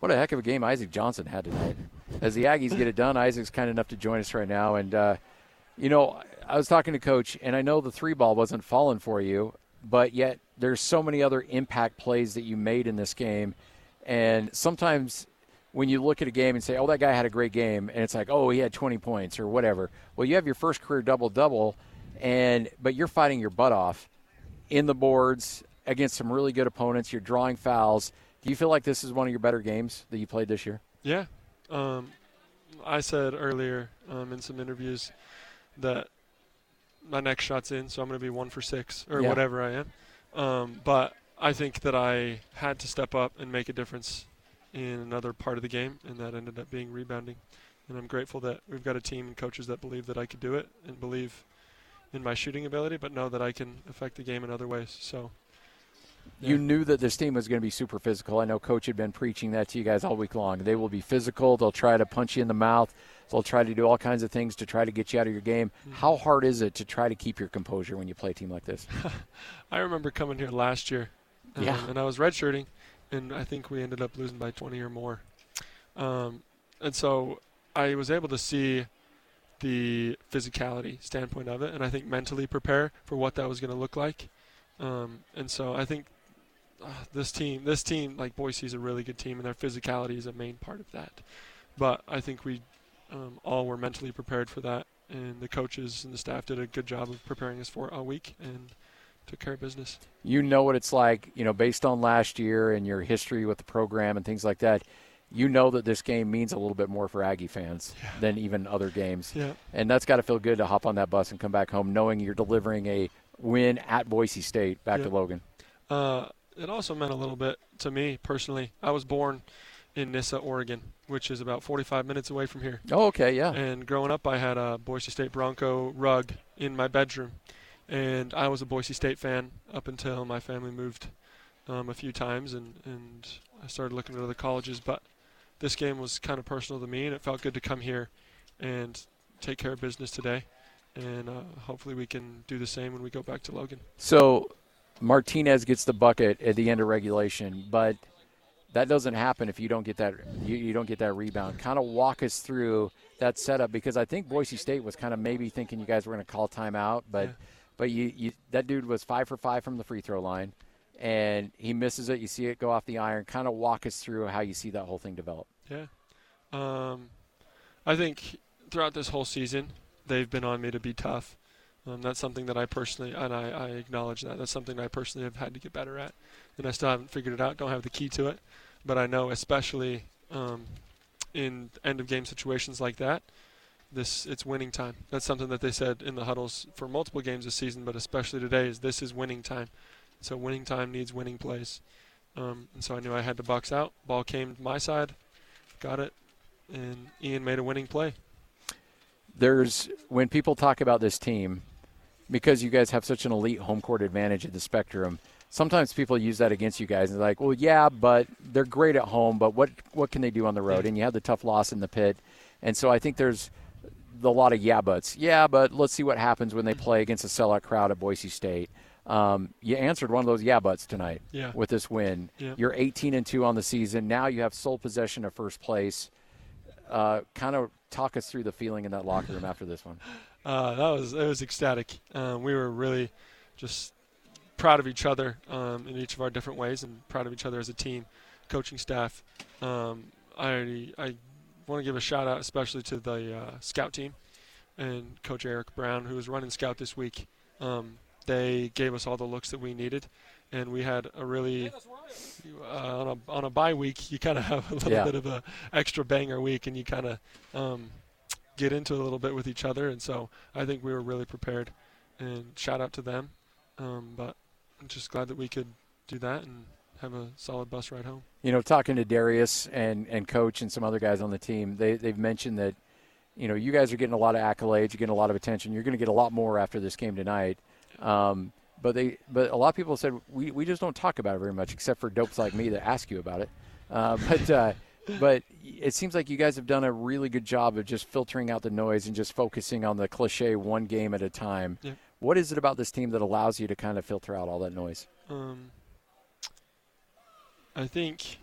what a heck of a game Isaac Johnson had tonight. As the Aggies get it done, Isaac's kind enough to join us right now. And, uh, you know, I was talking to Coach, and I know the three ball wasn't falling for you, but yet there's so many other impact plays that you made in this game. And sometimes when you look at a game and say, oh, that guy had a great game, and it's like, oh, he had 20 points or whatever. Well, you have your first career double double, and but you're fighting your butt off in the boards against some really good opponents. You're drawing fouls. Do you feel like this is one of your better games that you played this year? Yeah. Um, I said earlier um, in some interviews that my next shot's in, so I'm going to be one for six or Yeah. whatever I am. Um, but I think that I had to step up and make a difference in another part of the game, and that ended up being rebounding. And I'm grateful that we've got a team and coaches that believe that I could do it and believe in my shooting ability, but know that I can affect the game in other ways. So You knew that this team was going to be super physical. I know Coach had been preaching that to you guys all week long. They will be physical. They'll try to punch you in the mouth. They'll try to do all kinds of things to try to get you out of your game. How hard is it to try to keep your composure when you play a team like this? I remember coming here last year, um, Yeah. and I was redshirting, and I think we ended up losing by 20 or more. Um, and so I was able to see the physicality standpoint of it, and I think mentally prepare for what that was going to look like. Um, and so I think uh, this team, this team, like Boise, is a really good team, and their physicality is a main part of that. But I think we um, all were mentally prepared for that, and the coaches and the staff did a good job of preparing us for it all week, and took care of business. you know what it's like, you know, based on last year and your history with the program and things like that. You know that this game means a little bit more for Aggie fans Yeah. than even other games. Yeah. And that's got to feel good to hop on that bus and come back home knowing you're delivering a win at Boise State back Yeah. to Logan. Uh, it also meant a little bit to me personally. I was born in Nyssa, Oregon, which is about 45 minutes away from here. Oh, okay, yeah. And growing up, I had a Boise State Bronco rug in my bedroom, and I was a Boise State fan up until my family moved um, a few times, and and I started looking at other colleges. But this game was kind of personal to me, and it felt good to come here and take care of business today. And uh, hopefully, we can do the same when we go back to Logan. So Martinez gets the bucket at the end of regulation, but that doesn't happen if you don't get that you, you don't get that rebound. Kind of walk us through that setup because I think Boise State was kind of maybe thinking you guys were going to call timeout, but Yeah. but you, you that dude was five for five from the free throw line, and he misses it. You see it go off the iron. Kind of walk us through how you see that whole thing develop. Yeah. Um, I think throughout this whole season, they've been on me to be tough. Um, that's something that I personally, and I, I acknowledge that. That's something I personally have had to get better at. And I still haven't figured it out, don't have the key to it. But I know, especially um, in end of game situations like that, this it's winning time. That's something that they said in the huddles for multiple games this season, but especially today is this is winning time. So winning time needs winning plays. Um, and so I knew I had to box out. Ball came to my side, got it, and Ian made a winning play. there's when people talk about this team because you guys have such an elite home court advantage at the spectrum sometimes people use that against you guys and they're like well yeah but they're great at home but what what can they do on the road? And you have the tough loss in the pit. And so i think there's a lot of yeah buts. Yeah but let's see what happens when they play against a sellout crowd at boise state. Um, you answered one of those yeah buts tonight Yeah. with this win. Yeah. you're 18 and 2 on the season. Now you have sole possession of first place uh, kind of talk us through the feeling in that locker room after this one. Uh, that was it was ecstatic. Um, we were really just proud of each other um, in each of our different ways, and proud of each other as a team, coaching staff. Um, I I want to give a shout out especially to the uh, scout team and Coach Eric Brown, who was running scout this week. Um, they gave us all the looks that we needed, and we had a really uh, on a on a bye week. You kind of have a little Yeah. bit of a extra banger week, and you kind of um, get into it a little bit with each other. And so I think we were really prepared. And shout out to them. Um, but I'm just glad that we could do that and have a solid bus ride home. You know, talking to Darius and, and coach and some other guys on the team, they, they've mentioned that, you know, you guys are getting a lot of accolades, you're getting a lot of attention. You're going to get a lot more after this game tonight. Um, but they, but a lot of people said we, we just don't talk about it very much, except for dopes like me that ask you about it. Uh, but uh, but it seems like you guys have done a really good job of just filtering out the noise and just focusing on the cliche one game at a time. Yeah. What is it about this team that allows you to kind of filter out all that noise? Um, I think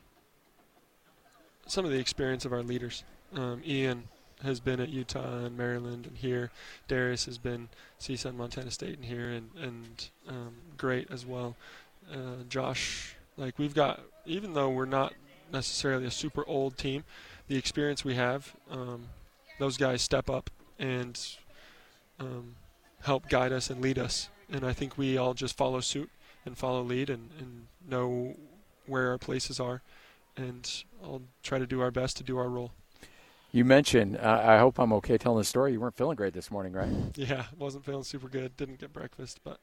some of the experience of our leaders. Um, Ian has been at Utah and Maryland and here. Darius has been CSUN, Montana State and here, and and um, Great as well. Uh, Josh, like we've got, even though we're not necessarily a super old team, the experience we have, um, those guys step up and um, help guide us and lead us. And I think we all just follow suit and follow lead and, and know where our places are. And I'll try to do our best to do our role. You mentioned, uh, I hope I'm okay telling the story. You weren't feeling great this morning, right? Yeah, wasn't feeling super good. Didn't get breakfast, but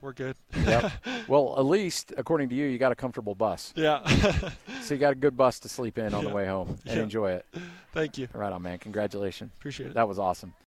we're good. Yep. well, at least, according to you, you got a comfortable bus. Yeah. so you got a good bus to sleep in on Yeah. the way home and Yeah. enjoy it. Thank you. Right on, man. Congratulations. Appreciate it. That was awesome.